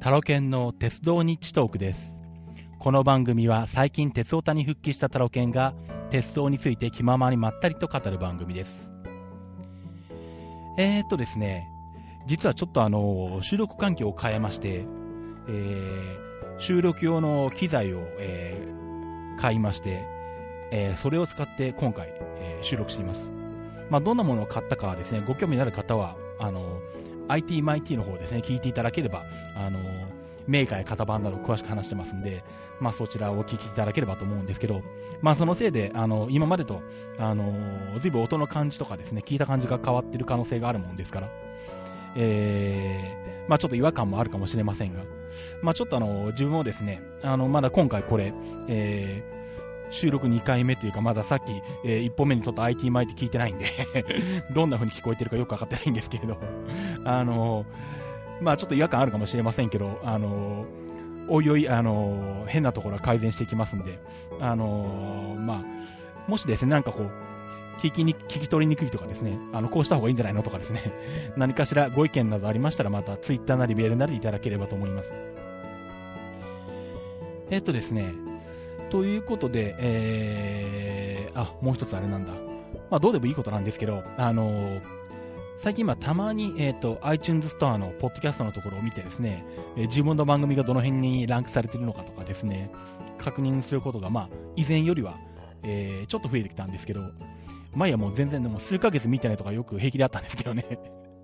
タロケンの鉄道日トークです。この番組は最近鉄オタに復帰したタロケンが鉄道について気ままにまったりと語る番組です。えー、っとですね、実はちょっとあの、収録環境を変えまして、えー、収録用の機材を、えー買いまして、えそれを使って今回、え収録しています。まあ、どんなものを買ったかはですね、ご興味のある方は、あの、IT マイティの方ですね、聞いていただければ、あの、メーカーや型番など詳しく話してますんで、まあそちらをお聞きいただければと思うんですけど、まあそのせいで、あの、今までと、あの、ずいぶん音の感じとかですね、聞いた感じが変わってる可能性があるもんですから、えー、まあちょっと違和感もあるかもしれませんが、まあちょっとあの、自分もですね、あの、まだ今回これ、えー、収録2回目というか、まださっき、え1本目にちょっと IT 前って聞いてないんで どんな風に聞こえてるかよくわかってないんですけれど、あの、まあちょっと違和感あるかもしれませんけど、あの、おいおい、あの、変なところは改善していきますんで、あの、まあもしですね、なんかこう、聞きに、聞き取りにくいとかですね、あの、こうした方がいいんじゃないのとかですね、何かしらご意見などありましたら、またツイッターなりメールなりいただければと思います。えっとですね、ということで、えー、あ、もう一つあれなんだ。まあ、どうでもいいことなんですけど、あのー最近今たまに、えっ、と、iTunes ストアのポッドキャストのところを見てですね、えー自分の番組がどの辺にランクされているのかとかですね、確認することが、まあ、以前よりは、えーちょっと増えてきたんですけど、前はもう全然でも数ヶ月見てないとかよく平気であったんですけどね。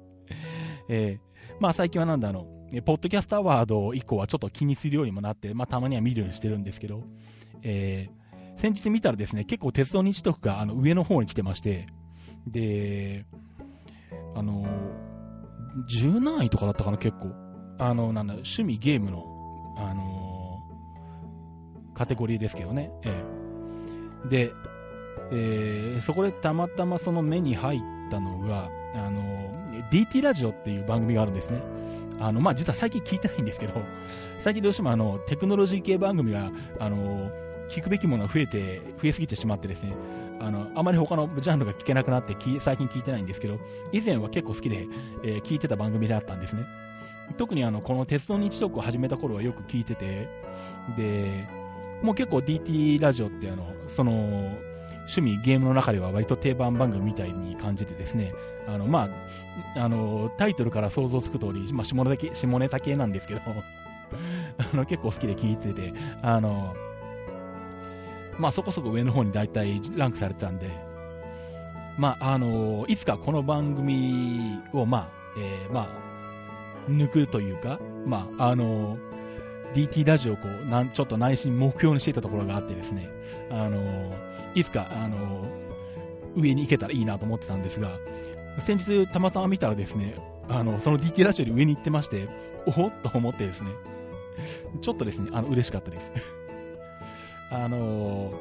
えーまあ最近はなんだあの、ポッドキャストアワード以降はちょっと気にするようにもなって、まあたまには見るようにしてるんですけど、えー先日見たらですね、結構鉄道日特があの上の方に来てまして、で、あの、10何位とかだったかな、結構。あの、なんだ、趣味ゲームの、あのーカテゴリーですけどね。ええで、えーそこでたまたまその目に入ったのが、あの DT ラジオっていう番組があるんですね。あの、まあ、実は最近聞いてないんですけど、最近どうしてもあの、テクノロジー系番組が、あの聞くべきものが増えて、増えすぎてしまってですね、あの、あまり他のジャンルが聞けなくなってき、最近聞いてないんですけど、以前は結構好きで、えー聞いてた番組であったんですね。特にあの、この鉄道日トークを始めた頃はよく聞いてて、で、もう結構 DT ラジオってあの、その、趣味、ゲームの中では割と定番番組みたいに感じてですね、あの、まあ、あの、タイトルから想像つく通り、まあ、下ネタ系、下ネタ系なんですけど、あの、結構好きで聞いてて、あの、まあ、そこそこ上の方に大体ランクされてたんで、まあ、あの、いつかこの番組を、まあ、えーまあ、抜くというか、まあ、あの、DT ラジオをこう、なん、ちょっと内心目標にしていたところがあってですね、あの、いつか、あの、上に行けたらいいなと思ってたんですが、先日たまたま見たらですね、あの、その DT ラジオより上に行ってまして、おおっと思ってですね、ちょっとですね、あの、嬉しかったです。あの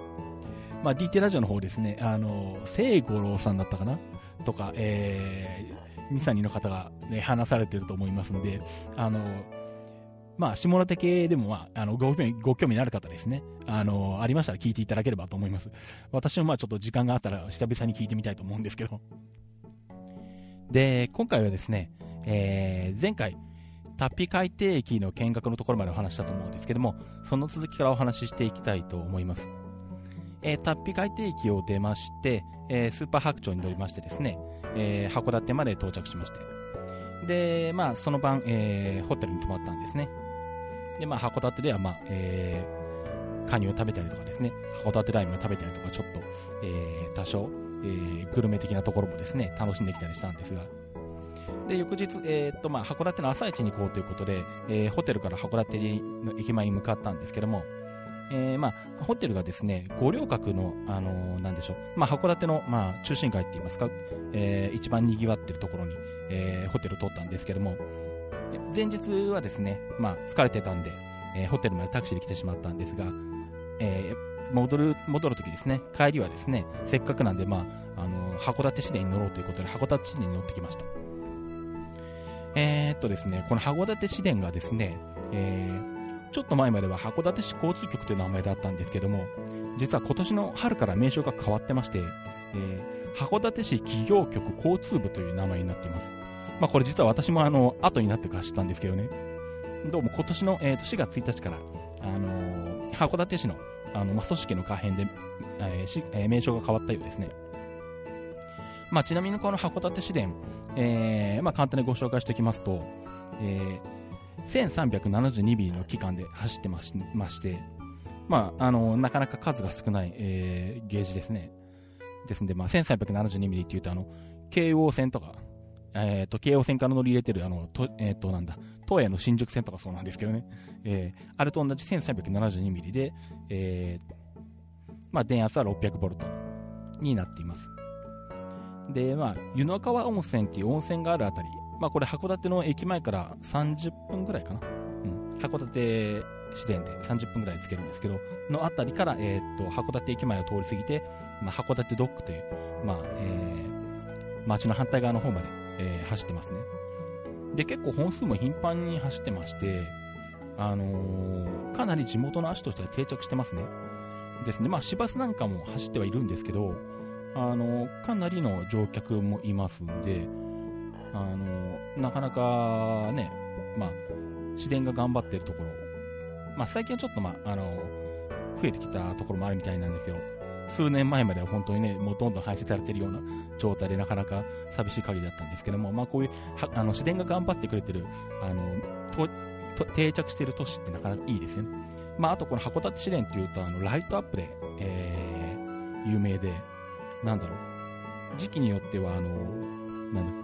まあ、DT ラジオの方ですね、あの聖五郎さんだったかな？とか、えー、2、3人の方が、ね、話されてると思いますので、あのまあ、下ネタ系でも、まあ、あのご興味ご興味のある方ですね、あのありましたら聞いていただければと思います。私もまあちょっと時間があったら久々に聞いてみたいと思うんですけど。で、今回はですね、えー前回、タッピ海底駅の見学のところまでお話したと思うんですけども、その続きからお話ししていきたいと思います。えー、タッピ海底駅を出まして、えースーパー白鳥に乗りましてですね、えー函館まで到着しまして、で、まあ、その晩、えーホテルに泊まったんですね。で、まあ、函館では、まあ、えーカニを食べたりとかですね、函館ライムを食べたりとか、ちょっと、えー多少、えーグルメ的なところもですね、楽しんできたりしたんですが、で、翌日、えーっと、まあ、函館の朝市に行こうということで、えーホテルから函館の駅前に向かったんですけども、えーまあ、ホテルがですね、五稜郭の、あのーなんでしょう、まあ、函館の、まあ、中心街って言いますか、えー一番賑わってるところに、えーホテルを取ったんですけども、前日はですね、まあ、疲れてたんで、えーホテルまでタクシーで来てしまったんですが、えー戻る、戻るときですね、帰りはですね、せっかくなんで、まあ、あのー函館市電に乗ろうということで、函館市電に乗ってきました。えーっとですね、この函館市電がですね、えーちょっと前までは函館市交通局という名前だったんですけども、実は今年の春から名称が変わってまして、えー函館市企業局交通部という名前になっています。まあこれ実は私もあの、後になってから知ったんですけどね。どうも今年の、えー、と4月1日から、あのー函館市のあの、ま、組織の可変で、えーしえー名称が変わったようですね。まあ、ちなみにこの函館市電、えーまあ、簡単にご紹介しておきますと、えー、1372ミリの期間で走ってましまして、まあ、あのなかなか数が少ない、えーゲージですね。ですので、まあ、1372ミリっていうと、あの、京王線とか、えー、と、京王線から乗り入れてる、あの、と、えっ、と、なんだ、東映の新宿線とかそうなんですけどね。えーあれと同じ1372ミリで、えーまあ、電圧は600ボルトになっています。で、まあ、湯の川温泉っていう温泉があるあたり、まあ、これ函館の駅前から30分ぐらいかな。うん。函館市電で30分ぐらいつけるんですけど、のあたりから、えーっと、函館駅前を通り過ぎて、まあ、函館ドックという、まあ、えー街の反対側の方まで、えー走ってますね。で、結構本数も頻繁に走ってまして、あのーかなり地元の足としては定着してますね。ですね。まあ、市バスなんかも走ってはいるんですけど、あのかなりの乗客もいますんで、あのなかなかね、まあ、市電が頑張ってるところ、まあ、最近はちょっと、まあ、あの増えてきたところもあるみたいなんですけど、数年前までは本当にね、もうどんどん廃止されてるような状態でなかなか寂しい限りだったんですけども、まあ、こういうあの市電が頑張ってくれてるあのとと定着してる都市ってなかなかいいですよね。まあ、あとこの函館市電っていうとあのライトアップで、えー有名で、なんだろう、時期によってはあのなんだ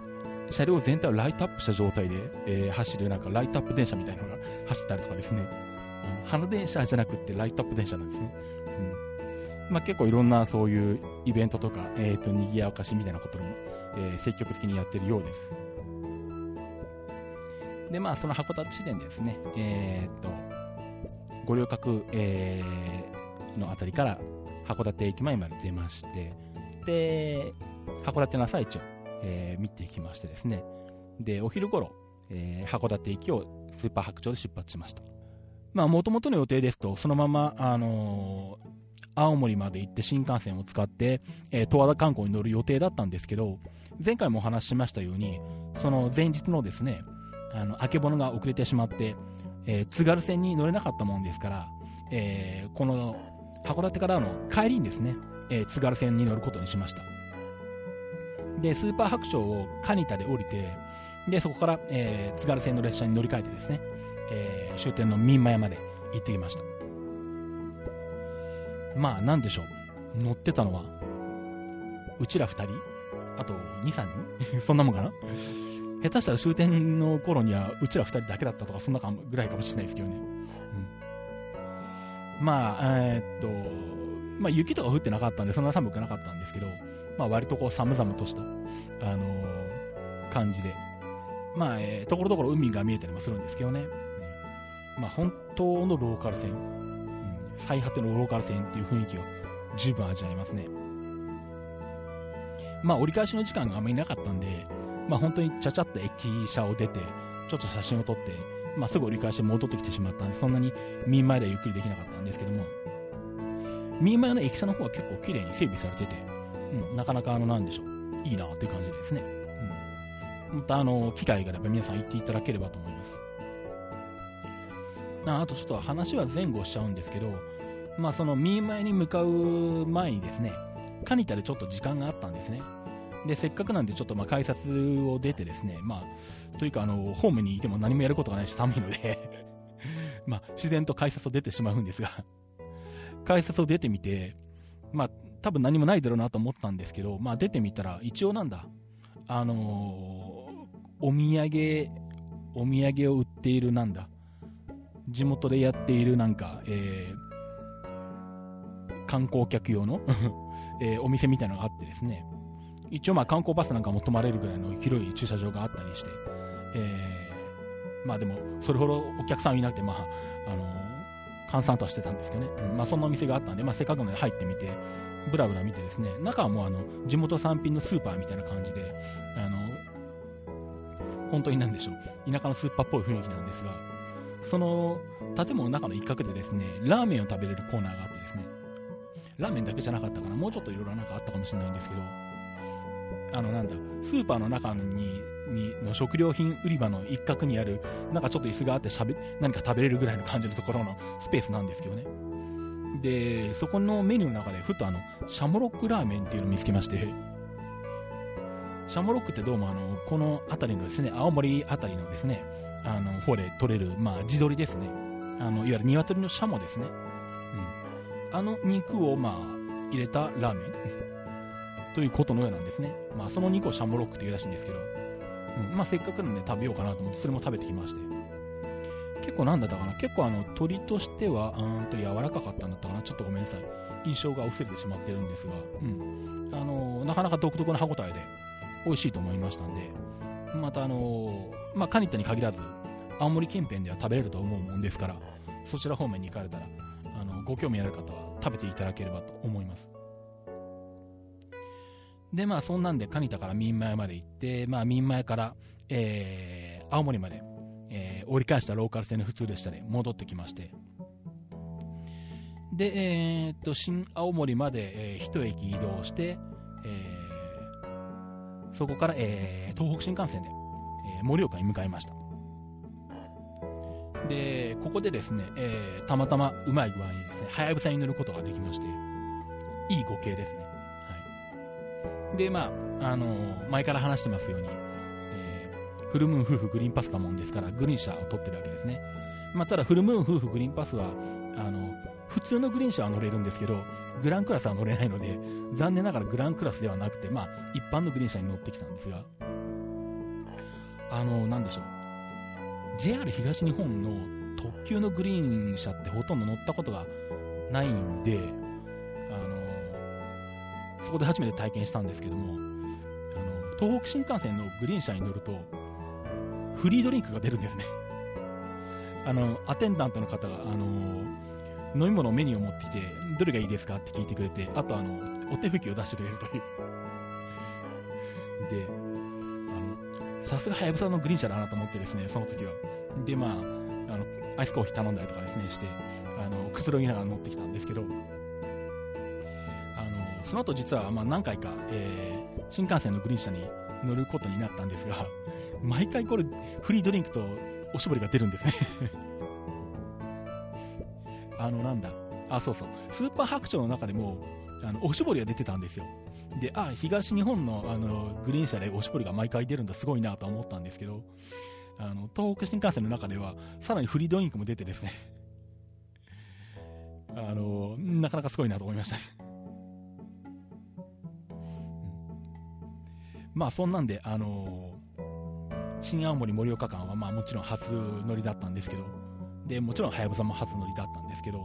車両全体をライトアップした状態で、えー走るなんかライトアップ電車みたいなのが走ったりとかですね、あの花電車じゃなくてライトアップ電車なんですね。うん。まあ、結構いろんなそういうイベントとか、えー、と賑やかしみたいなことも、えー積極的にやってるようです。で、まあ、その函館市電ですね、えーっと、五稜郭、えーのあたりから函館駅前まで出まして、で、函館の朝市を、えー見ていきましてですね、で、お昼頃、えー函館駅をスーパー白鳥で出発しました。まあ、もともとの予定ですと、そのまま、あのー青森まで行って新幹線を使って、えー十和田観光に乗る予定だったんですけど、前回もお話ししましたように、その前日のですね、あの、あけぼのが遅れてしまって、えー津軽線に乗れなかったもんですから、えーこの函館からの帰りにですね、えー津軽線に乗ることにしました。で、スーパー白鳥を蟹田で降りて、で、そこから、えー津軽線の列車に乗り換えてですね、えー終点の民間屋まで行ってきました。まあ、なんでしょう。乗ってたのは、うちら二人あと、二、三人？そんなもんかな？下手したら終点の頃には、うちら二人だけだったとか、そんなかぐらいかもしれないですけどね。うん。まあ、えーっと、まあ、雪とか降ってなかったんで、そんな寒くなかったんですけど、まあ、割とこう、寒々とした、あのー感じで。まあ、えーところどころ海が見えたりもするんですけどね。まあ、本当のローカル線。うん最果てのローカル線っていう雰囲気を十分味わえますね。まあ、折り返しの時間があまりなかったんで、まあ、本当にちゃちゃっと駅舎を出て、ちょっと写真を撮って、まあ、すぐ折り返して戻ってきてしまったんで、そんなに民前ではゆっくりできなかったんですけども、民前の駅舎の方は結構綺麗に整備されてて、うん、なかなかあの、なんでしょう、いいなっていう感じですね。うん。またあの、機会があれば皆さん行っていただければと思います。ああとちょっと話は前後しちゃうんですけど、まあその民前に向かう前にですね、カニタでちょっと時間があったんですね。で、せっかくなんでちょっとまあ改札を出てですね、まあ、というかあの、ホームにいても何もやることがないし寒いので まあ自然と改札を出てしまうんですが改札を出てみて、まあ多分何もないだろうなと思ったんですけど、まあ出てみたら一応なんだ、あのーお土産、お土産を売っているなんだ、地元でやっているなんか、えー観光客用の、えーお店みたいなのがあってですね、一応まあ観光バスなんかも泊まれるぐらいの広い駐車場があったりして、えーまあでも、それほどお客さんいなくて、まあ、あのー閑散としてたんですけどね、うん。まあそんなお店があったんで、まあせっかくので入ってみて、ブラブラ見てですね、中はもうあの、地元産品のスーパーみたいな感じで、あの本当になんでしょう、田舎のスーパーっぽい雰囲気なんですが、その建物の中の一角でですね、ラーメンを食べれるコーナーがあってですね、ラーメンだけじゃなかったかな、もうちょっといろいろなんかあったかもしれないんですけど、あのなんだ、スーパーの中ににの食料品売り場の一角にある、なんかちょっと椅子があってしゃべ何か食べれるぐらいの感じのところのスペースなんですけどね。で、そこのメニューの中で、ふとあの、シャモロックラーメンっていうのを見つけまして、シャモロックってどうもあの、この辺りのですね、青森辺りのですね、あの、方で取れる、まあ、地鶏ですね。あの、いわゆる鶏のシャモですね。うん。あの肉を、まあ、入れたラーメンということのようなんですね。まあ、その肉をシャモロックって言うらしいんですけど、うん、まあ、せっかくなんで食べようかなと思って、それも食べてきまして。結構なんだったかな？結構あの、鶏としては、うんと柔らかかったんだったかな？ちょっとごめんなさい。印象が薄れてしまってるんですが、うん。あの、なかなか独特な歯応えで、美味しいと思いましたんで、またあの、まあ、カニッタに限らず、青森近辺では食べれると思うもんですから、そちら方面に行かれたら、あの、ご興味ある方は食べていただければと思います。で、まあ、そんなんで、カニタから民前まで行って、まあ、民前から、えー、青森まで、えー、折り返したローカル線の普通列車で戻ってきまして、で、えー、っと、新青森まで、えー、一駅移動して、えーそこから、えー、東北新幹線で、えー、盛岡に向かいました。で、ここでですね、えー、たまたまうまい具合にですね、はやぶさに乗ることができまして、いいご系ですね。で、まあ、あの、前から話してますように、えー、フルムーン夫婦グリーンパスだもんですから、グリーン車を取ってるわけですね。まあ、ただ、フルムーン夫婦グリーンパスは、あの、普通のグリーン車は乗れるんですけど、グランクラスは乗れないので、残念ながらグランクラスではなくて、まあ、一般のグリーン車に乗ってきたんですが、あの、なんでしょう。JR 東日本の特急のグリーン車ってほとんど乗ったことがないんで、そこで初めて体験したんですけども、あの、東北新幹線のグリーン車に乗ると、フリードリンクが出るんですね。あの、アテンダントの方が、あの、飲み物メニューを持ってきて、どれがいいですか？って聞いてくれて、あとあの、お手拭きを出してくれるという。で、あの、さすがはやぶさのグリーン車だなと思ってですね、その時は。で、まあ、あの、アイスコーヒー頼んだりとかですね、して、あの、くつろぎながら乗ってきたんですけど、その後実は、まあ何回か、えー、新幹線のグリーン車に乗ることになったんですが、毎回これ、フリードリンクとおしぼりが出るんですね。あの、なんだ、あ、そうそう、スーパー白鳥の中でも、あの、おしぼりが出てたんですよ。で、あ、東日本の、あの、グリーン車でおしぼりが毎回出るんだ、すごいなと思ったんですけど、あの、東北新幹線の中では、さらにフリードリンクも出てですね、あの、なかなかすごいなと思いました。まあ、そんなんで、あの新青森盛岡間は、まあもちろん初乗りだったんですけど、で、もちろん、はやぶさも初乗りだったんですけど、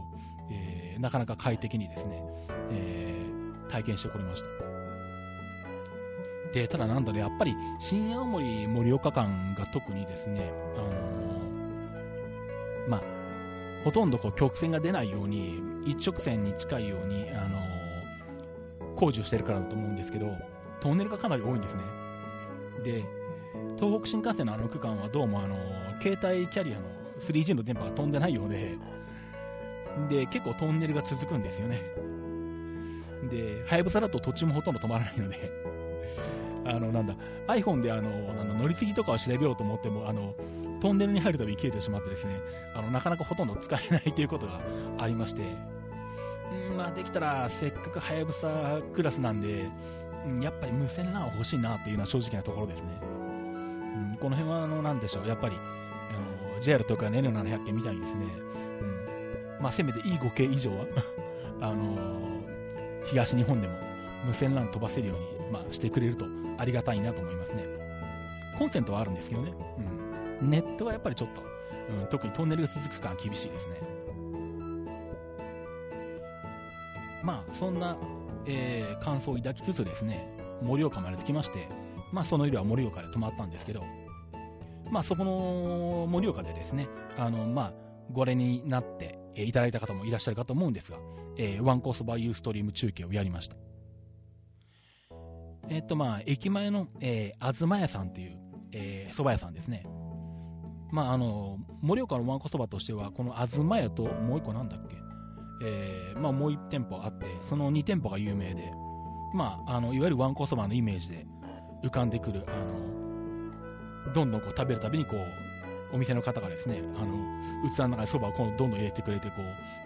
えー、なかなか快適にですね、えー、体験してこれました。で、ただなんだろう、やっぱり、新青森盛岡間が特にですね、あのー、まあ、ほとんどこう曲線が出ないように、一直線に近いように、あのー、工事をしてるからだと思うんですけど、トンネルがかなり多いんですね。で、東北新幹線のあの区間はどうもあの、携帯キャリアの 3G の電波が飛んでないようで、で、結構トンネルが続くんですよね。で、はやぶさだと途中もほとんど止まらないので、あの、なんだ、iPhone であの、あの乗り継ぎとかを調べようと思っても、あの、トンネルに入るたびに消えてしまってですね、あの、なかなかほとんど使えないということがありまして、んまあ、できたら、せっかくはやぶさクラスなんで、やっぱり無線 LAN 欲しいなっていうのは正直なところですね。うん、この辺は、あの、なんでしょう、やっぱり、JR とか N700 系みたいにですね、うん、まあ、せめて E5 系以上は あのー、東日本でも無線 LAN 飛ばせるように、まあ、してくれるとありがたいなと思いますね。コンセントはあるんですけどね、うん、ネットはやっぱりちょっと、うん、特にトンネルが続く感厳しいですね。まあ、そんな、えー、感想を抱きつつですね、盛岡まで着きまして、まあ、その夜は盛岡で泊まったんですけど、まあ、そこの盛岡でですね、あの、まあ、ご覧になって、いただいた方もいらっしゃるかと思うんですが、えー、ワンコースバーユーストリーム中継をやりました。えっ、と、まあ、駅前の、えー、あずま屋さんという、えー、蕎麦屋さんですね。まあ、あの、盛岡のワンコそばとしては、このあずま屋ともう一個なんだっけ？えー、まあ、もう一店舗あって、その二店舗が有名で、まあ、あの、いわゆるワンコそばのイメージで浮かんでくる、あの、どんどんこう食べるたびにこう、お店の方がですね、あの、器の中にそばをこうどんどん入れてくれて、こ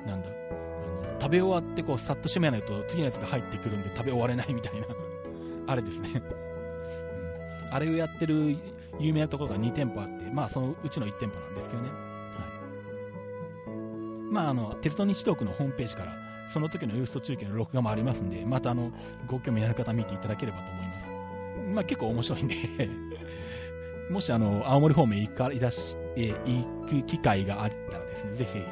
う、なんだ、あの、食べ終わってこう、さっと閉めないと次のやつが入ってくるんで食べ終われないみたいな あれですねうん。あれをやってる有名なところが2店舗あって、まあそのうちの1店舗なんですけどね。まああの、鉄道日トークのホームページから、その時のユースト中継の録画もありますんで、またあの、ご興味のある方見ていただければと思います。まあ結構面白いんで もしあの、青森方面行か、いらし、え、行く機会があったらですね、ぜひ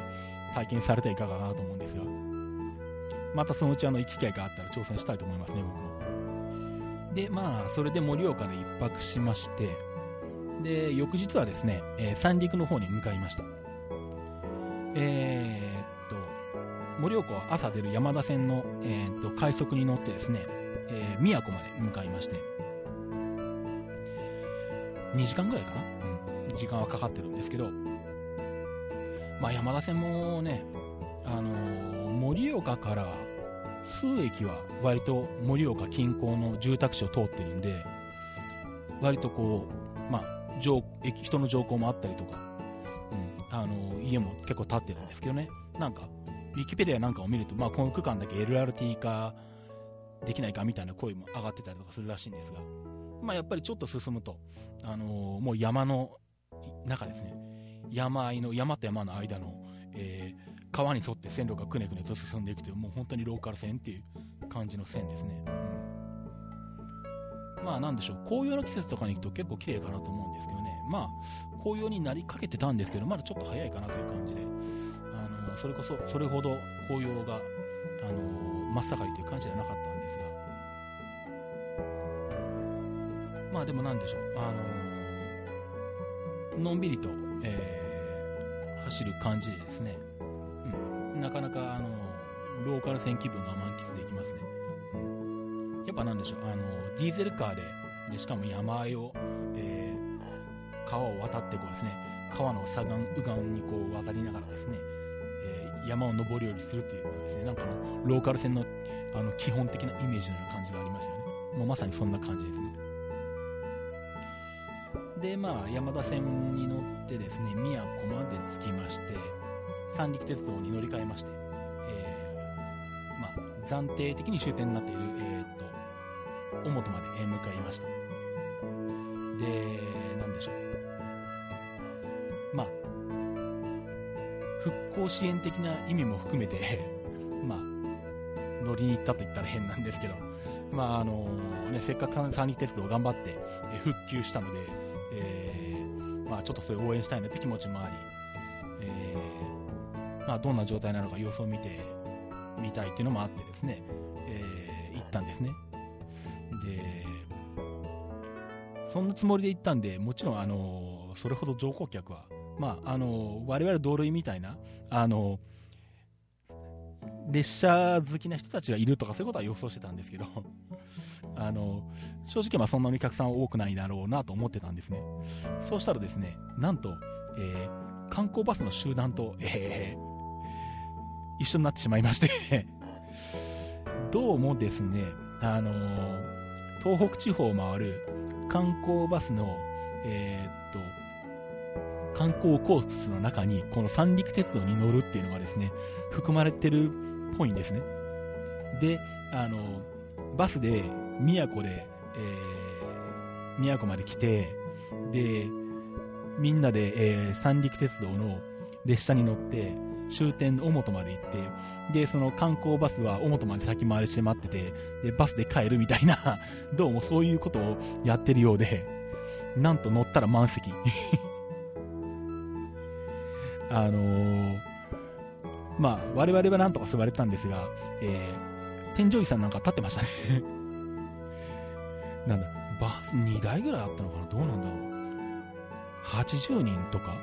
体験されてはいかがかなと思うんですが、またそのうちあの、行く機会があったら挑戦したいと思いますね、僕も。で、まあ、それで盛岡で一泊しまして、で、翌日はですね、えー、三陸の方に向かいました。えー、っと、盛岡は朝出る山田線の、えー、っと、快速に乗ってですね、えー、宮古まで向かいまして、2時間ぐらいかな、うん、時間はかかってるんですけど、まあ、山田線もね、あの、盛岡から数駅は割と盛岡近郊の住宅地を通ってるんで、割とこう、まあ、人の乗降もあったりとか、うん、あの、家も結構建ってるんですけどね、なんか、ウィキペディアなんかを見ると、まあ、この区間だけ LRT 化できないかみたいな声も上がってたりとかするらしいんですが、まあ、やっぱりちょっと進むと、あのー、もう山の中ですね、山あいの、山と山の間の、えー、川に沿って線路がくねくねと進んでいくという、もう本当にローカル線っていう感じの線ですね。うん、まあなんでしょう、紅葉の季節とかに行くと結構綺麗かなと思うんですけどね、まあ、紅葉になりかけてたんですけど、まだちょっと早いかなという感じで、あのそれこそ、それほど紅葉が、あの真っ盛りという感じではなかったんですが、まあでもなんでしょう、あの、のんびりと、えー、走る感じでですね、うん、なかなか、あの、ローカル線気分が満喫できます。ぱなんでしょう、あのディーゼルカーで、でしかも山あいを、えー、川を渡ってこうですね、川の左岸、右岸にこう渡りながらですね、えー、山を登り降りするというですね、なんかのローカル線のあの基本的なイメージのような感じがありますよね。もうまさにそんな感じですね。で、まあ、山田線に乗ってですね、宮古まで着きまして、三陸鉄道に乗り換えまして、えー、まあ、暫定的に終点になっている、えー、っと、小本まで向かいました。で、なんでしょう。まあ、復興支援的な意味も含めて まあ、乗りに行ったと言ったら変なんですけど、まああのね、せっかく三陸鉄道頑張って復旧したので、えー、まあ、ちょっとそれを応援したいなって気持ちもあり、えー、まあ、どんな状態なのか様子を見てみたいっていうのもあってですね、えー、行ったんですね。で、そんなつもりで行ったんで、もちろん、あの、それほど乗降客は、まあ、あの、我々同類みたいな、あの、列車好きな人たちがいるとかそういうことは予想してたんですけど あの、正直まあそんなにお客さん多くないだろうなと思ってたんですね。そうしたらですね、なんと、えー、観光バスの集団と、えー、一緒になってしまいまして どうもですね、あのー、東北地方を回る観光バスの、えー、っと、観光コースの中に、この三陸鉄道に乗るっていうのがですね、含まれてるっぽいんですね。で、あの、バスで宮古で、えー、宮古まで来て、で、みんなで、えー、三陸鉄道の列車に乗って、終点の尾本まで行って、で、その観光バスは尾本まで先回りして待ってて、で、バスで帰るみたいな どうもそういうことをやってるようで、なんと乗ったら満席。あのー、まあ、我々はなんとか座れたんですが、えー、添乗員さんなんか立ってましたね。なんだ、バス2台ぐらいあったのかな？どうなんだろう？80人とか？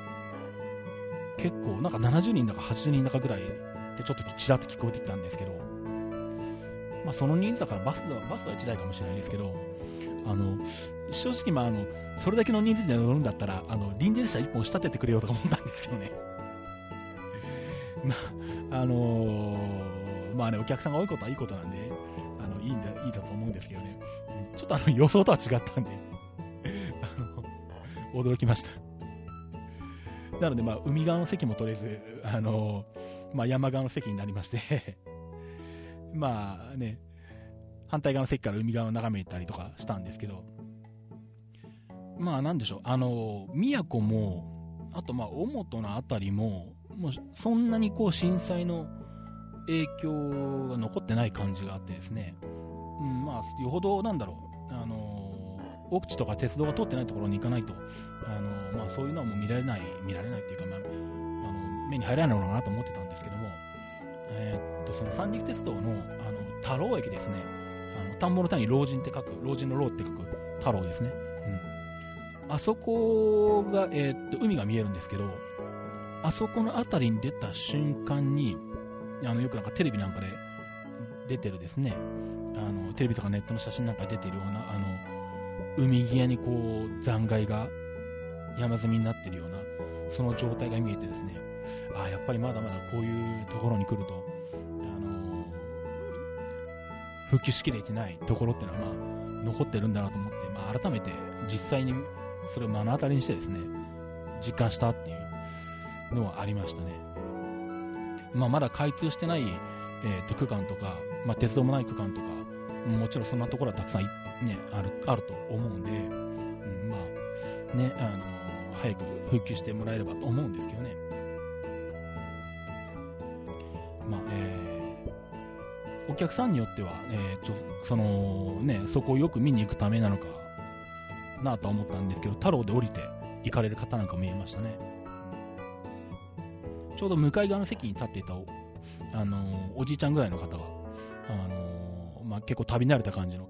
結構、なんか70人だか80人だかぐらいってちょっとちらっと聞こえてきたんですけど、まあその人数だからバスは、バスは1台かもしれないですけど、あの、正直まああの、それだけの人数で乗るんだったら、あの、臨時列車1本仕立ててくれようとか思ったんですよね。まあ、あのー、まあね、お客さんが多いことはいいことなんで、あの、いいんだ、いいだと思うんですけどね。ちょっとあの、予想とは違ったんで、あの、驚きました。なので、まあ、海側の席も取れず、あのまあ、山側の席になりまして。まあね、反対側の席から海側を眺めたりとかしたんですけど、まあなんでしょう、あの、宮古も、あとまあ、尾本の辺りも、もうそんなにこう震災の影響が残ってない感じがあってですね、うん、まあ、よほどなんだろう、あの、奥地とか鉄道が通ってないところに行かないと、あの、まあそういうのはもう見られない、見られないっていうか、まあ、あの、目に入らないのかなと思ってたんですけども、えー、っと、その三陸鉄道の、あの、太郎駅ですね、あの、田んぼの谷に老人って書く、老人の老って書く太郎ですね。うん。あそこが、えー、っと、海が見えるんですけど、あそこの辺りに出た瞬間に、あの、よくなんかテレビなんかで出てるですね、あの、テレビとかネットの写真なんか出てるような、あの、海際にこう、残骸が山積みになってるような、その状態が見えてですね、ああ、やっぱりまだまだこういうところに来ると、あの復旧しきれてないところっていうのは、まあ、残ってるんだなと思って、まあ、改めて実際にそれを目の当たりにしてですね、実感したっていうのはありましたね。まあ、まだ開通してない、えー、と区間とか、まあ、鉄道もない区間とか、もちろんそんなところはたくさん、ね、あるあると思うんで、うん、まあね、あの早く復旧してもらえればと思うんですけどね。まあ、えー、お客さんによっては、えー、ちょそのね、そこをよく見に行くためなのかなと思ったんですけど、太郎で降りて行かれる方なんか見えましたね。ちょうど向かい側の席に立っていたお、あのー、おじいちゃんぐらいの方が、あの、まあ、結構旅慣れた感じの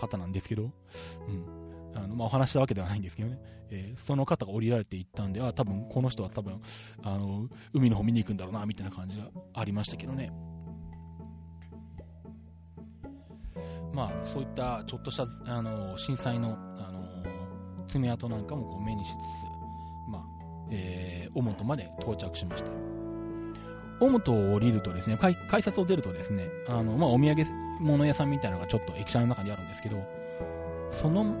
方なんですけど、うん。あの、まあ、お話したわけではないんですけどね。えー、その方が降りられて行ったんで、あ、多分、この人は多分、あの、海の方見に行くんだろうな、みたいな感じがありましたけどね。まあ、そういったちょっとした、あの、震災の、あの、爪痕なんかもこう目にしつつ、まあ、えー、尾本まで到着しました。尾本を降りるとですね、改札を出るとですね、あの、まあ、お土産物屋さんみたいなのがちょっと駅舎の中にあるんですけど、その、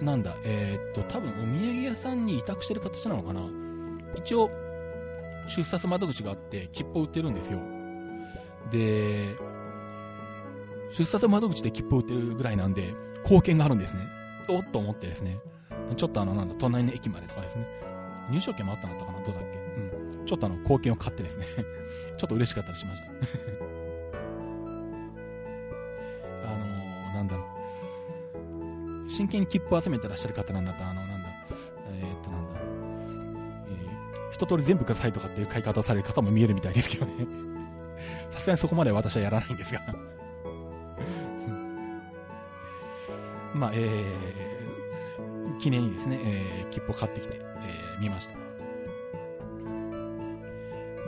なんだ、えー、っと、多分お土産屋さんに委託してる形なのかな。一応、出札窓口があって、切符を売ってるんですよ。で、出札窓口で切符を売ってるぐらいなんで、貢献があるんですね。おっと思ってですね、ちょっとあの、なんだ、隣の駅までとかですね、入賞券もあったんだったかな、どうだっけ？うん。ちょっとあの、貢献を買ってですね ちょっと嬉しかったりしましたなんだろう。真剣に切符を集めてらっしゃる方なんだと、あの、なんだ、えー、っと、なんだ、えー、一通り全部くださいとかっていう買い方をされる方も見えるみたいですけどね さすがにそこまで私はやらないんですが まあ、えー、記念にですね、えー、切符を買ってきて、えー、見ました。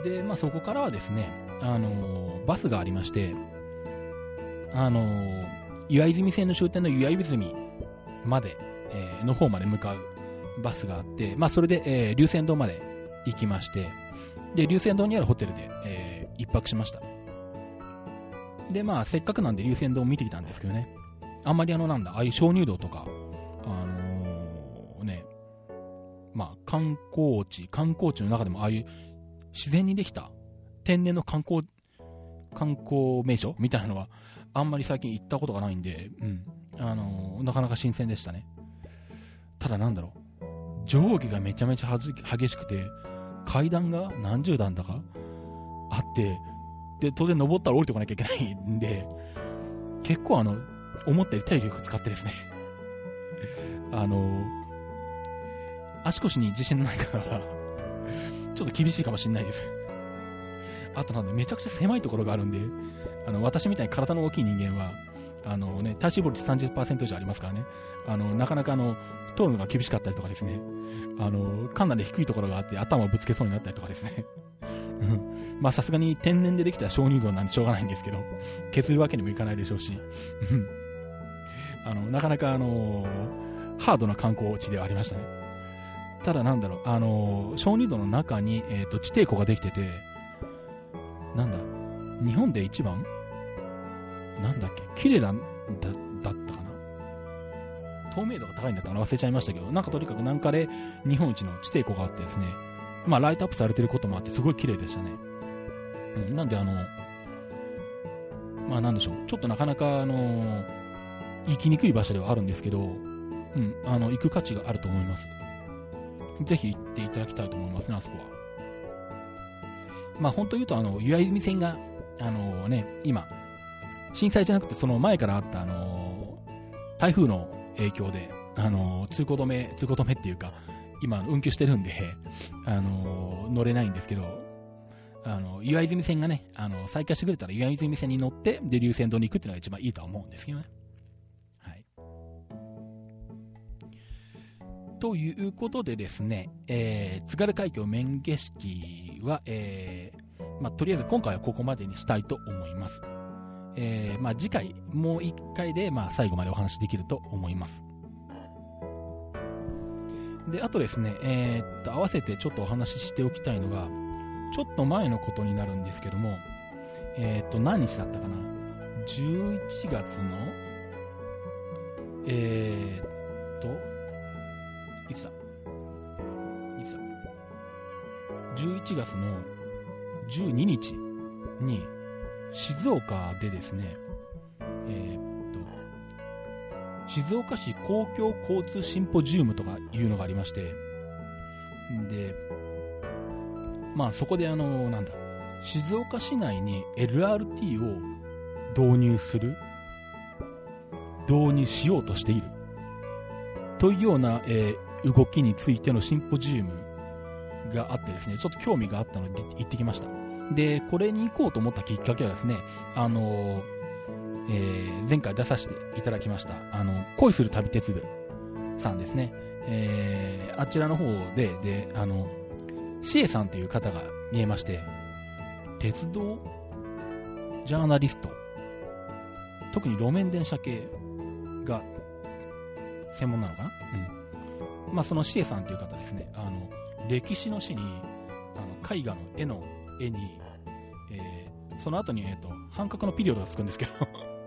で、まあ、そこからはですね、あのー、バスがありまして、あのー、岩泉線の終点の岩泉まで、えー、の方まで向かうバスがあって、まあ、それで、えー、龍泉洞まで行きまして、で、龍泉洞にあるホテルで、えー、一泊しました。で、まあ、せっかくなんで龍泉洞を見てきたんですけどね、あんまりあの、なんだ、ああいう鍾乳洞とか、あのー、ね、まあ、観光地、観光地の中でもああいう自然にできた天然の観光、観光名所みたいなのは、あんまり最近行ったことがないんで、うん。あのー、なかなか新鮮でしたね。ただなんだろう。上下がめちゃめちゃ激しくて、階段が何十段だかあって、で、当然登ったら降りてこなきゃいけないんで、結構あの、思ったより体力使ってですね あの、足腰に自信のない方はちょっと厳しいかもしれないですあとなんで、めちゃくちゃ狭いところがあるんで、あの、私みたいに体の大きい人間は、あのね、体脂肪率30%以上ありますからね、あの、なかなかあの、通るのが厳しかったりとかですね、あの、かなり低いところがあって頭をぶつけそうになったりとかですね。まあさすがに天然でできた鍾乳洞なんでしょうがないんですけど、削るわけにもいかないでしょうし、あの、なかなかあのー、ハードな観光地ではありましたね。ただなんだろう、あのー、鍾乳洞の中に、えっ、ー、と、地底湖ができてて、なんだ、日本で一番？なんだっけ、綺麗だ、だ、だったかな？透明度が高いんだったから忘れちゃいましたけど、なんかとにかくなんかで日本一の地底湖があってですね、まあライトアップされてることもあってすごい綺麗でしたね。うん、なんであの、まあなんでしょう、ちょっとなかなかあの、行きにくい場所ではあるんですけど、うん、あの、行く価値があると思います。ぜひ行っていただきたいと思いますね、あそこは。まあ本当言うと、あの、岩泉線が、あのね、今、震災じゃなくてその前からあった、あの台風の影響で、あの通行止め、通行止めっていうか、今運休してるんで、あの乗れないんですけど、あの、岩泉線がね、あの、再開してくれたら岩泉線に乗って、で、流線道に行くっていうのが一番いいとは思うんですけどね。はい。ということでですね、えー、津軽海峡面景色は、えー、まあ、とりあえず今回はここまでにしたいと思います。えー、まあ、次回、もう一回で、まあ、最後までお話できると思います。で、あとですね、えー、っと、合わせてちょっとお話ししておきたいのが、ちょっと前のことになるんですけども、えー、っと、何日だったかな ?11 月の、えー、っと、いつだ？いつだ ?11 月の12日に、静岡でですね、えー、っと、静岡市公共交通シンポジウムとかいうのがありまして、で、まあそこであの、なんだ、静岡市内に LRT を導入する、導入しようとしている、というような、えー、動きについてのシンポジウムがあってですね、ちょっと興味があったので行ってきました。で、これに行こうと思ったきっかけはですね、あの、えー、前回出させていただきました、あの、恋する旅鉄部さんですね。えー、あちらの方で、で、あの、シエさんという方が見えまして、鉄道ジャーナリスト、特に路面電車系が専門なのかな？うん。まあ、そのシエさんという方ですね、あの、歴史の詩に、あの、絵画の絵の絵に、えー、その後に、えっ、ー、と、半角のピリオドがつくんですけど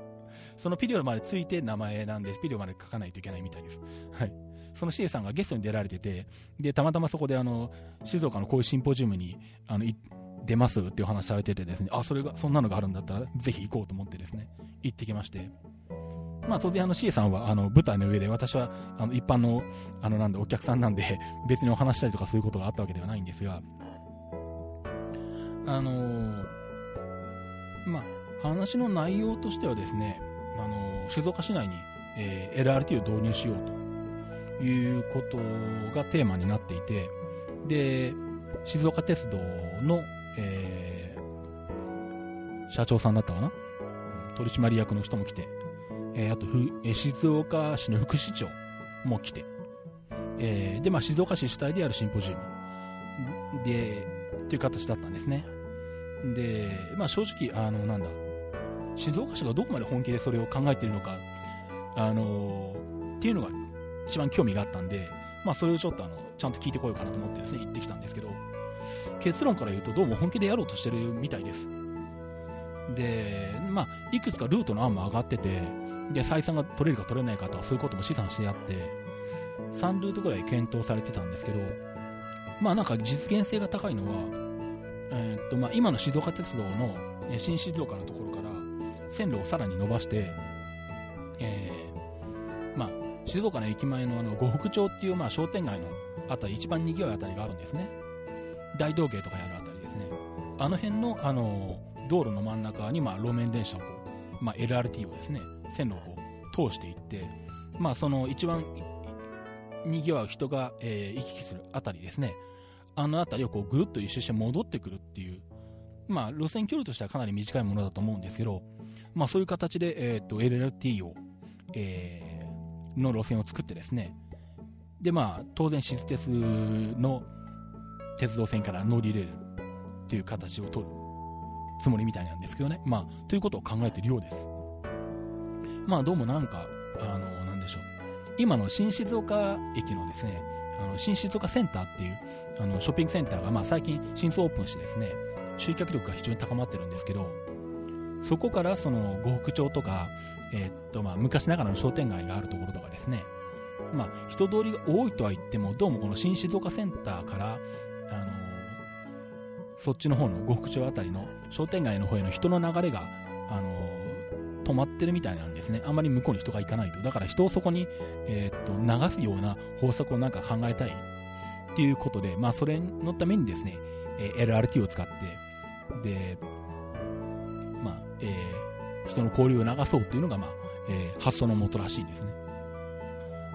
そのピリオドまでついて名前なんで、ピリオドまで書かないといけないみたいです。はい。その CA さんがゲストに出られてて、で、たまたまそこであの、静岡のこういうシンポジウムに、あの、出ますっていう話されててですね、あ、それが、そんなのがあるんだったら、ぜひ行こうと思ってですね、行ってきまして。まあ当然あの C さんはあの舞台の上で私はあの一般のあのなんでお客さんなんで 別にお話したりとかそういうことがあったわけではないんですが、あのー、まあ話の内容としてはですね、あのー、静岡市内に、えー、LRT を導入しようということがテーマになっていて、で、静岡鉄道の、えー、社長さんだったかな？取締役の人も来て、えー、あとふ、え、静岡市の副市長も来て、えー、で、まあ、静岡市主体でやるシンポジウム。で、っていう形だったんですね。で、まあ、正直、あの、なんだ、静岡市がどこまで本気でそれを考えているのか、あのっていうのが一番興味があったんで、まあ、それをちょっとあのちゃんと聞いてこようかなと思ってですね行ってきたんですけど結論から言うとどうも本気でやろうとしてるみたいです。で、まあ、いくつかルートの案も上がっててで採算が取れるか取れないかとかそういうことも試算してあって3ルートぐらい検討されてたんですけどまあなんか実現性が高いのは、えー、っとまあ、今の静岡鉄道の新静岡のところから線路をさらに伸ばして、えー、まあ、静岡の駅前のあの呉服町っていうまあ商店街のあたり、一番賑わいあたりがあるんですね。大道芸とかやるあたりですね。あの辺の、あの、道路の真ん中にまあ路面電車をこう、まあ、LRT をですね、線路を通していって、まあその一番賑わう人が、えー、行き来するあたりですね。あのあたりをこうぐるっと一周して戻ってくるっていう、まあ路線距離としてはかなり短いものだと思うんですけど、まあそういう形で、えっ、ー、と、LRT を、えー、の路線を作ってですね、で、まあ、当然、静鉄の鉄道線から乗り入れるっていう形を取るつもりみたいなんですけどね。まあ、ということを考えているようです。まあ、どうもなんか、あの、なんでしょう。今の新静岡駅のですね、あの新静岡センターっていうあのショッピングセンターが、まあ、最近新装オープンしてですね、集客力が非常に高まってるんですけど、そこからその呉服町とか、えー、っとまあ昔ながらの商店街があるところとかですね、まあ、人通りが多いとは言っても、どうもこの新静岡センターから、あのそっちの方の呉服町あたりの商店街の方への人の流れが、あの止まってるみたいなんですね。あんまり向こうに人が行かないと。だから人をそこに、えー、っと、流すような方策をなんか考えたいっていうことで、まあ、それのためにですね、え LRT を使って、で、まあ、えー、人の交流を流そうっていうのが、まあ、えー、発想のもとらしいですね。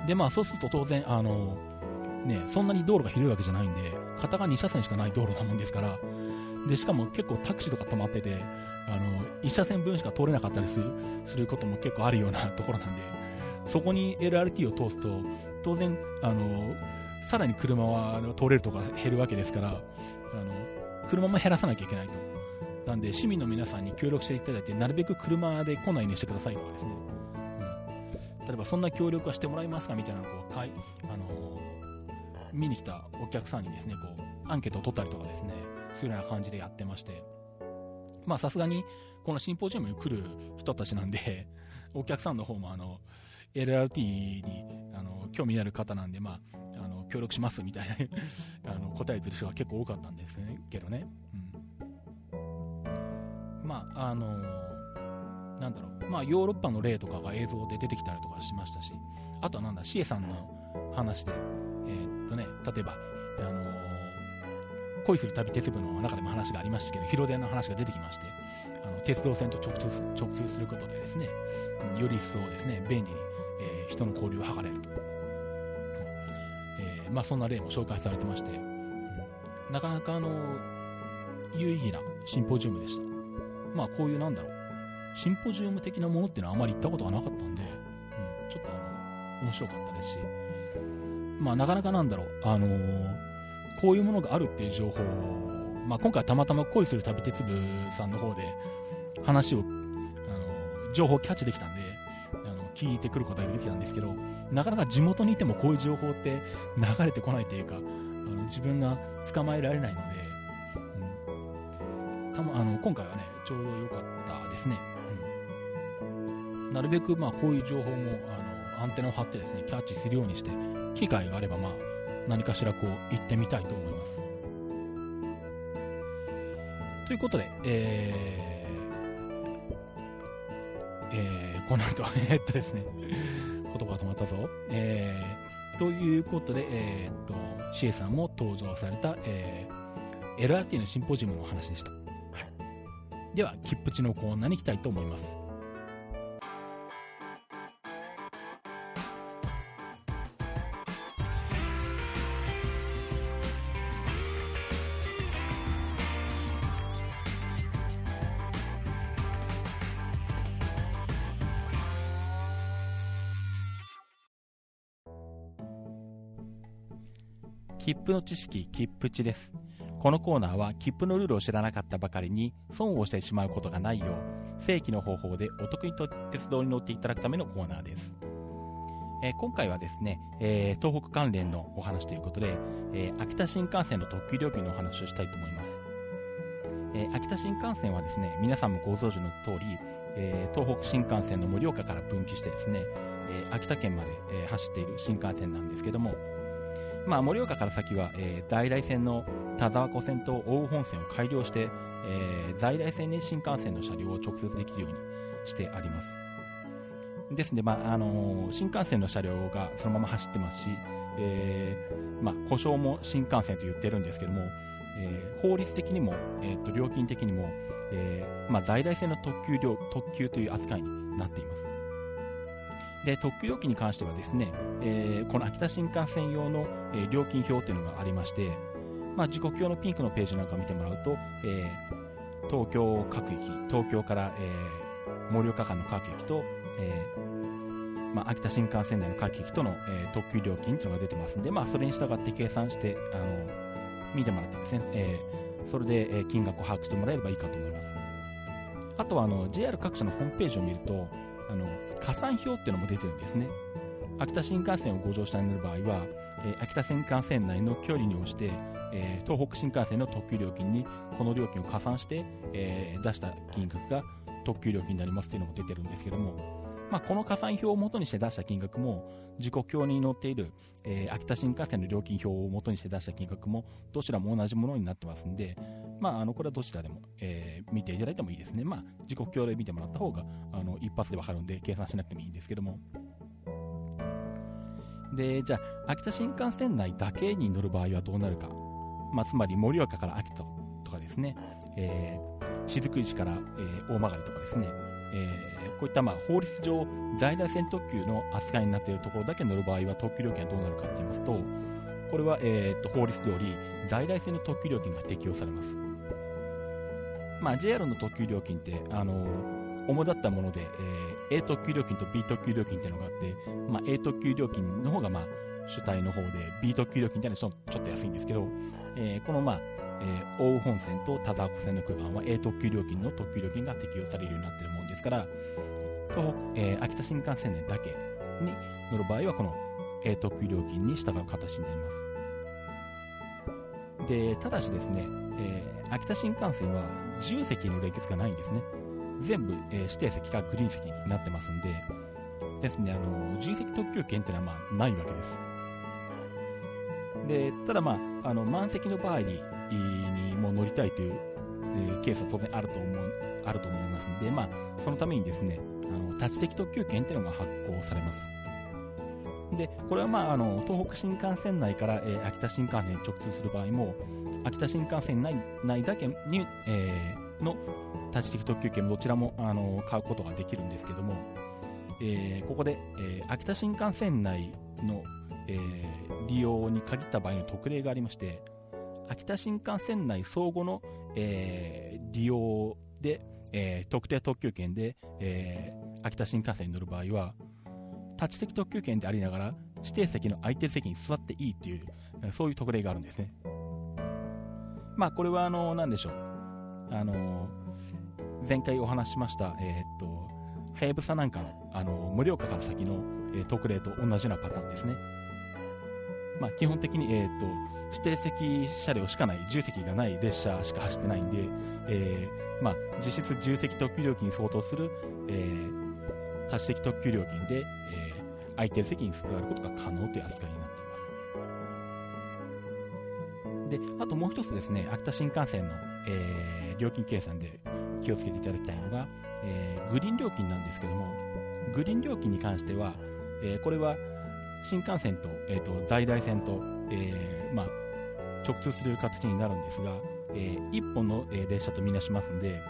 で、まあ、そうすると当然、あの、ね、そんなに道路が広いわけじゃないんで、片側2車線しかない道路なもんですから、で、しかも結構タクシーとか止まってて、あの、1車線分しか通れなかったりする、することも結構あるようなところなんで、そこに LRT を通すと、当然、あの、さらに車は通れるとか減るわけですから、あの、車も減らさなきゃいけないと。なんで、市民の皆さんに協力していただいて、なるべく車で来ないようにしてくださいとかですね。うん、例えば、そんな協力はしてもらえますかみたいなのを、こう、かい、あの見に来たお客さんにですね、こう、アンケートを取ったりとかですね、そういうような感じでやってまして、ま、さすがに、このシンポジウムに来る人たちなんで、お客さんの方も、あの、LRT に、あの、興味ある方なんで、まあ、あの、協力しますみたいな あの、答えてる人が結構多かったんですね、けどね。うん。まあ、あのなんだろう、まあ、ヨーロッパの例とかが映像で出てきたりとかしましたし、あとはなんだ、シエさんの話で、えー、っとね、例えば、あの恋する旅鉄部の中でも話がありましたけど、広電の話が出てきまして、あの鉄道線と直通直通することでですね、より一層ですね、便利に、えー、人の交流を図れると。えー、まあ、そんな例も紹介されてまして、なかなかあの、有意義なシンポジウムでした。まあ、こういうなんだろう、シンポジウム的なものっていうのはあまり行ったことがなかったんで、うん、ちょっとあの、面白かったですし、まあ、なかなかなんだろう、あのー、こういうものがあるっていう情報を、まあ、今回たまたま恋する旅鉄部さんの方で話を、あの、情報をキャッチできたんで、あの、聞いてくることができたんですけど、なかなか地元にいてもこういう情報って流れてこないというか、あの自分が捕まえられないので、うん、たま、あの、今回はね、ちょうど良かったですね。うん、なるべく、まあ、こういう情報も、あの、アンテナを張ってですね、キャッチするようにして、機会があれば、まあ、何かしらこう、行ってみたいと思います。ということで、えー、えー、この後、え、っとですね、言葉が止まったぞ。えー、ということで、えー、っと、シエさんも登場された、えー、LRT のシンポジウムの話でした。はい。では、切符地のコーナーに行きたいと思います。切符の知識、切符値です。このコーナーは切符のルールを知らなかったばかりに損をしてしまうことがないよう、正規の方法でお得にと鉄道に乗っていただくためのコーナーです。え、今回はですね、えー、東北関連のお話ということで、えー、秋田新幹線の特急料金のお話をしたいと思います。え秋田新幹線はですね、皆さんもご存知の通り、え東北新幹線の盛岡から分岐してですね、え秋田県まで、え走っている新幹線なんですけども、まあ、盛岡から先は、えー、在来線の田沢湖線と奥羽本線を改良して、えー、在来線に新幹線の車両を直接できるようにしてあります。ですので、まああのー、新幹線の車両がそのまま走ってますし、えーまあ、故障も新幹線と言ってるんですけども、えー、法律的にも、えーと、料金的にも、えーまあ、在来線の特急料特急という扱いになっています。で特急料金に関してはですね、えー、この秋田新幹線用の、えー、料金表というのがありまして、まあ、時刻表のピンクのページなんかを見てもらうと、えー、東京各駅東京から、えー、盛岡間の各駅と、えーまあ、秋田新幹線内の各駅との、えー、特急料金というのが出てますんで、まあ、それに従って計算してあの見てもらってですね、えー、それで、え金額を把握してもらえればいいかと思います。あとはあの JR 各社のホームページを見るとあの加算表っていうのも出てるんですね。秋田新幹線をご乗車になる場合は、えー、秋田新幹線内の距離に応じて、えー、東北新幹線の特急料金にこの料金を加算して、えー、出した金額が特急料金になりますというのも出てるんですけども、まあ、この加算表を元にして出した金額も、時刻表に載っている、えー、秋田新幹線の料金表を元にして出した金額も、どちらも同じものになってますんで、まあ、あの、これはどちらでも、えー、見ていただいてもいいですね。まあ、時刻表で見てもらった方が、あの、一発でわかるんで、計算しなくてもいいんですけども。で、じゃあ、秋田新幹線内だけに乗る場合はどうなるか。まあ、つまり、盛岡から秋田とかですね、えー、雫石から、えー、大曲とかですね、えー、こういったまあ法律上、在来線特急の扱いになっているところだけ乗る場合は特急料金はどうなるかと言いますと、これは、えー、と法律通り、在来線の特急料金が適用されます。まあ、JR の特急料金って、あの、主だったもので、えー、A 特急料金と B 特急料金っていうのがあって、まあ、A 特急料金の方が、まあ、主体の方で、B 特急料金っていうのはちょっと安いんですけど、えー、この、まあ、えー、大本線と田沢湖線の区間は A 特急料金の特急料金が適用されるようになっているもんですから、東北、えー、秋田新幹線内だけに乗る場合は、この A 特急料金に従う形になります。で、ただしですね、えー、秋田新幹線は自由席の連結がないんですね。全部、えー、指定席かグリーン席になってますんで、ですね、あの、自由席特急券っていうのはまあないわけです。で、ただまあ、あの、満席の場合ににも乗りたいという、え、ケースは当然あると思う、あると思いますので、まあ、そのためにですね、あの、立ち的特急券っていうのが発行されます。で、これはまあ、あの、東北新幹線内から、えー、秋田新幹線に直通する場合も、秋田新幹線内内だけに、えー、の立ち的特急券どちらも、あの、買うことができるんですけども、えー、ここで、えー、秋田新幹線内の、えー、利用に限った場合の特例がありまして、秋田新幹線内相互の、えー、利用で、えー、特定特急券で、えー、秋田新幹線に乗る場合は、立ち席特急券でありながら、指定席の空いてる席に座っていいっていう、そういう特例があるんですね。まあ、これは、あの、なんでしょう。あの、前回お話ししました、え、っと、はやぶさなんかの、あの、盛岡から先の、え、特例と同じようなパターンですね。まあ、基本的に、えー、っと、指定席車両しかない、重席がない列車しか走ってないんで、えー、まあ、実質重席特急料金に相当する、えー、差し席特急料金で、えー、空いてる席に座ることが可能という扱いになっています。で、あともう一つですね、秋田新幹線の、えー、料金計算で気をつけていただきたいのが、えー、グリーン料金なんですけども、グリーン料金に関しては、えー、これは新幹線と,、えーと、在来線と、えーまあ、直通する形になるんですが、えー、1本の、えー、列車とみなしますので、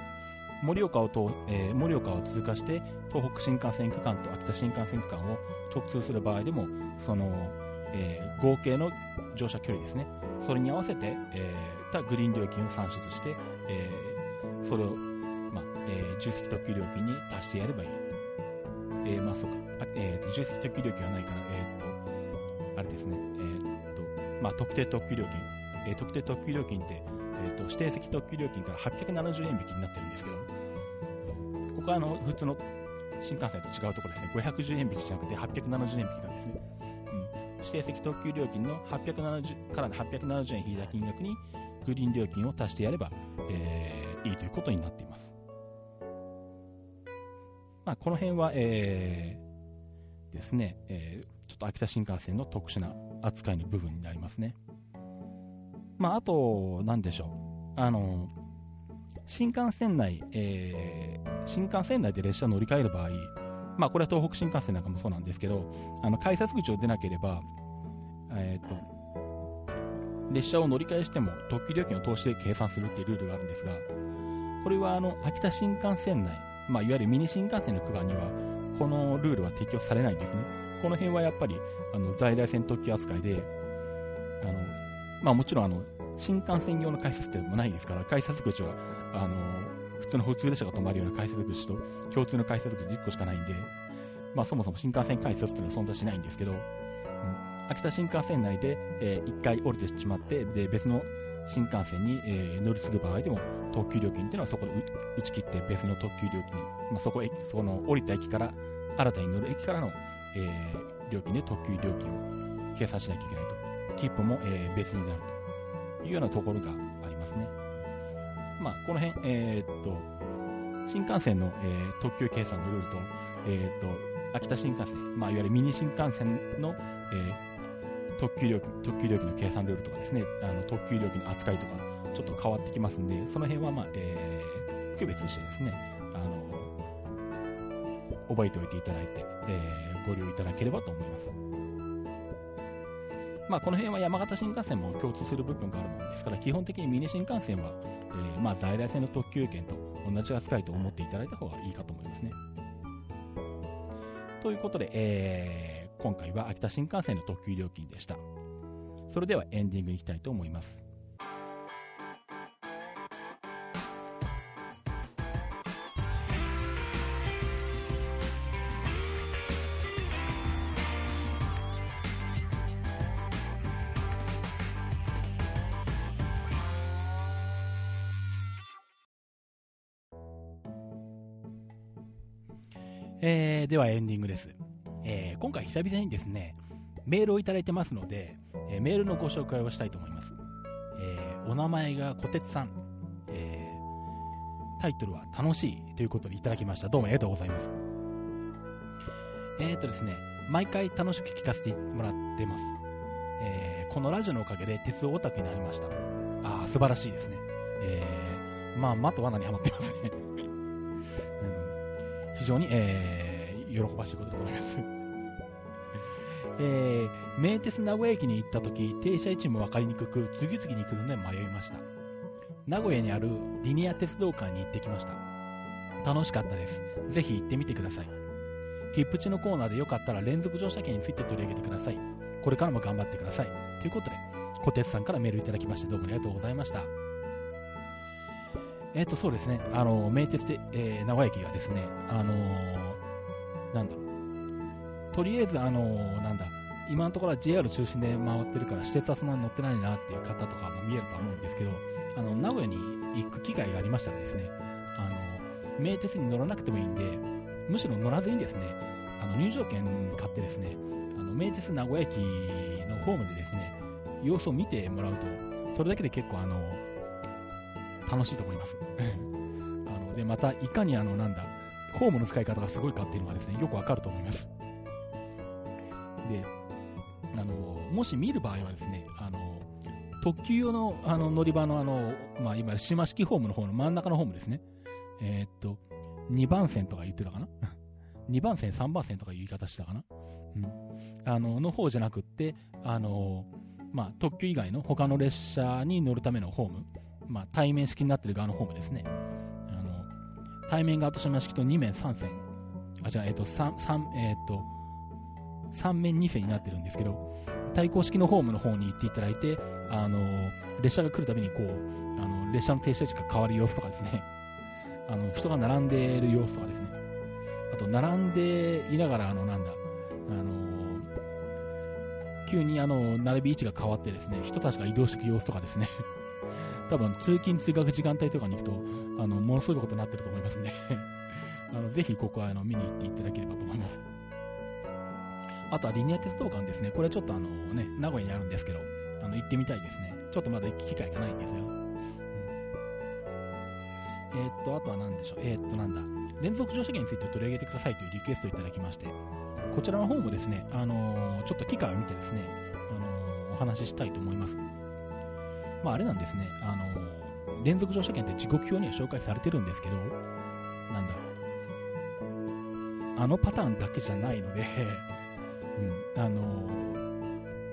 盛岡をと、えー、盛岡を通過して、東北新幹線区間と秋田新幹線区間を直通する場合でも、その、えー、合計の乗車距離ですね。それに合わせて、えー、たグリーン料金を算出して、えー、それを、まあ、えー、重積特急料金に足してやればいい。えー、まあ、そうか。えー、重積特急料金はないから、えー、と、あれですね。え、っと、まあ、特定特急料金。え、特定特急料金って、えーと、指定席特急料金から870円引きになってるんですけど、ここはあの普通の新幹線と違うところですね、510円引きじゃなくて870円引きなんですね。うん、指定席特急料金の870から870円引いた金額にグリーン料金を足してやれば、えー、いいということになっています。まあ、この辺は、えー、ですね、えー、ちょっと秋田新幹線の特殊な扱いの部分になりますね。まあ、あと、なんでしょう。あの、新幹線内、えー、新幹線内で列車乗り換える場合、まあ、これは東北新幹線なんかもそうなんですけど、あの、改札口を出なければ、えっ、ー、と、列車を乗り換えしても特急料金を通して計算するっていうルールがあるんですが、これはあの、秋田新幹線内、まあ、いわゆるミニ新幹線の区間には、このルールは適用されないんですね。この辺はやっぱり、あの、在来線特急扱いで、あの、まあもちろんあの、新幹線用の改札ってもないですから、改札口は、あの、普通の普通列車が止まるような改札口と共通の改札口10個しかないんで、まあそもそも新幹線改札っていうのは存在しないんですけど、うん、秋田新幹線内で、えー、1回降りてしまって、で、別の新幹線に、えー、乗り継ぐ場合でも、特急料金っていうのはそこで打ち切って別の特急料金、まあ、そこへ、その降りた駅から、新たに乗る駅からの、えー、料金で特急料金を計算しなきゃいけないと。切符も、えー、別になるというようなところがありますね。まあ、この辺、えー、っと、新幹線の、えー、特急計算のルールと、えー、っと、秋田新幹線、まあ、いわゆるミニ新幹線の、えー、特急料金、特急料金の計算ルールとかですね、あの特急料金の扱いとか、ちょっと変わってきますんで、その辺は、まあ、えー、区別してですね、あの、覚えておいていただいて、えー、ご利用いただければと思います。まあ、この辺は山形新幹線も共通する部分があるものですから、基本的にミニ新幹線は、えー、まあ、在来線の特急券と同じ扱いと思っていただいた方がいいかと思いますね。ということで、えー、今回は秋田新幹線の特急料金でした。それではエンディングに行きたいと思います。えー、ではエンディングです。えー、今回久々にですね、メールをいただいてますので、えー、メールのご紹介をしたいと思います。えー、お名前が小鉄さん、え、タイトルは楽しいということでいただきました。どうもありがとうございます。えーとですね、毎回楽しく聞かせてもらってます。え、このラジオのおかげで鉄道オタクになりました。ああ、素晴らしいですね。えー、まあ、まと罠にはまってますね。うん非常に、え、喜ばしいことだと思います。えー、名鉄名古屋駅に行った時、停車位置も分かりにくく、次々に来るので迷いました。名古屋にあるリニア鉄道館に行ってきました。楽しかったです。ぜひ行ってみてください。切符地のコーナーでよかったら連続乗車券について取り上げてください。これからも頑張ってください。ということで、小鉄さんからメールいただきましてどうもありがとうございました。えっ、ー、と、そうですね。あの、名鉄で、えー、名古屋駅がですね、あのー、とりあえず、あのー、なんだ、今のところは JR 中心で回ってるから、私鉄はそんなに乗ってないなっていう方とかも見えると思うんですけど、あの、名古屋に行く機会がありましたらですね、あの、名鉄に乗らなくてもいいんで、むしろ乗らずにですね、あの、入場券買ってですね、あの、名鉄名古屋駅のホームでですね、様子を見てもらうと、それだけで結構あの、楽しいと思います。あので、また、いかにあの、なんだ、ホームの使い方がすごいかっていうのがですね、よくわかると思います。もし見る場合はですね、あの、特急用のあの乗り場のあの、まあ、今、島式ホームの方の真ん中のホームですね。えー、っと、2番線とか言ってたかな？2番線、3番線とか言い方したかな？うん。あの、の方じゃなくって、あの、まあ、特急以外の他の列車に乗るためのホーム。まあ、対面式になってる側のホームですね。あの、対面側と島式と2面3線。あ、じゃあ、えっ、と、3、3、えっ、と、3面2線になってるんですけど、対向式のホームの方に行っていただいて、あの、列車が来るたびにこう、あの、列車の停車位置が変わる様子とかですね、あの、人が並んでいる様子とかですね、あと、並んでいながら、あの、なんだ、あの、急にあの、並び位置が変わってですね、人たちが移動していく様子とかですね。多分通勤通学時間帯とかに行くと、あの、ものすごいことになってると思いますんで。あの、ぜひここはあの見に行っていただければと思います。あとはリニア鉄道館ですね。これちょっとあのね、名古屋にあるんですけど、あの、行ってみたいですね。ちょっとまだ行く機会がないんですよ。うん、え、っと、あとは何でしょう。えー、っと、なんだ。連続乗車券について取り上げてくださいというリクエストをいただきまして、こちらの方もですね、あのー、ちょっと機会を見てですね、あの、お話ししたいと思います。まあ、あれなんですね、あの、連続乗車券って時刻表には紹介されてるんですけど、なんだろう。あのパターンだけじゃないのでうん、あの、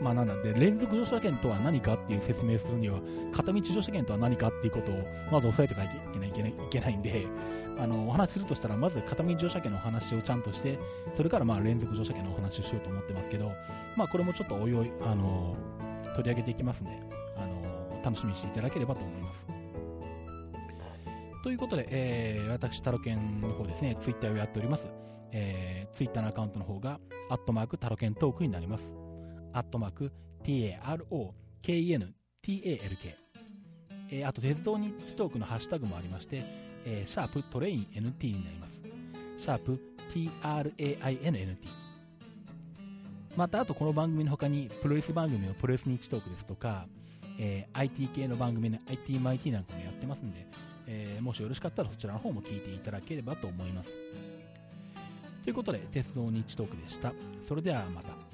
まあなんだ、で、連続乗車券とは何かっていう説明するには、片道乗車券とは何かっていうことを、まず押さえておかなきゃいけないいけないいけないんで、あの、お話しするとしたら、まず片道乗車券のお話をちゃんとして、それからまあ連続乗車券のお話をしようと思ってますけど、まあこれもちょっとおいおい、あの、取り上げていきますんで、あの、楽しみにしていただければと思います。ということで、えー、私、タロケンの方ですね、ツイッターをやっております。えー、ツイッターのアカウントの方が、アットマークタロケントークになります。アットマーク TAROKENTALK。えー、あと、鉄道ニッチトークのハッシュタグもありまして、えー、シャープトレイン NT になります。シャープ TRAINNT。また、あとこの番組の他に、プロレス番組のプロレスニッチトークですとか、えー、IT 系の番組の IT マイティなんかもやってますんで、えー、もしよろしかったらそちらの方も聞いていただければと思います。ということで、鉄道日トークでした。それではまた。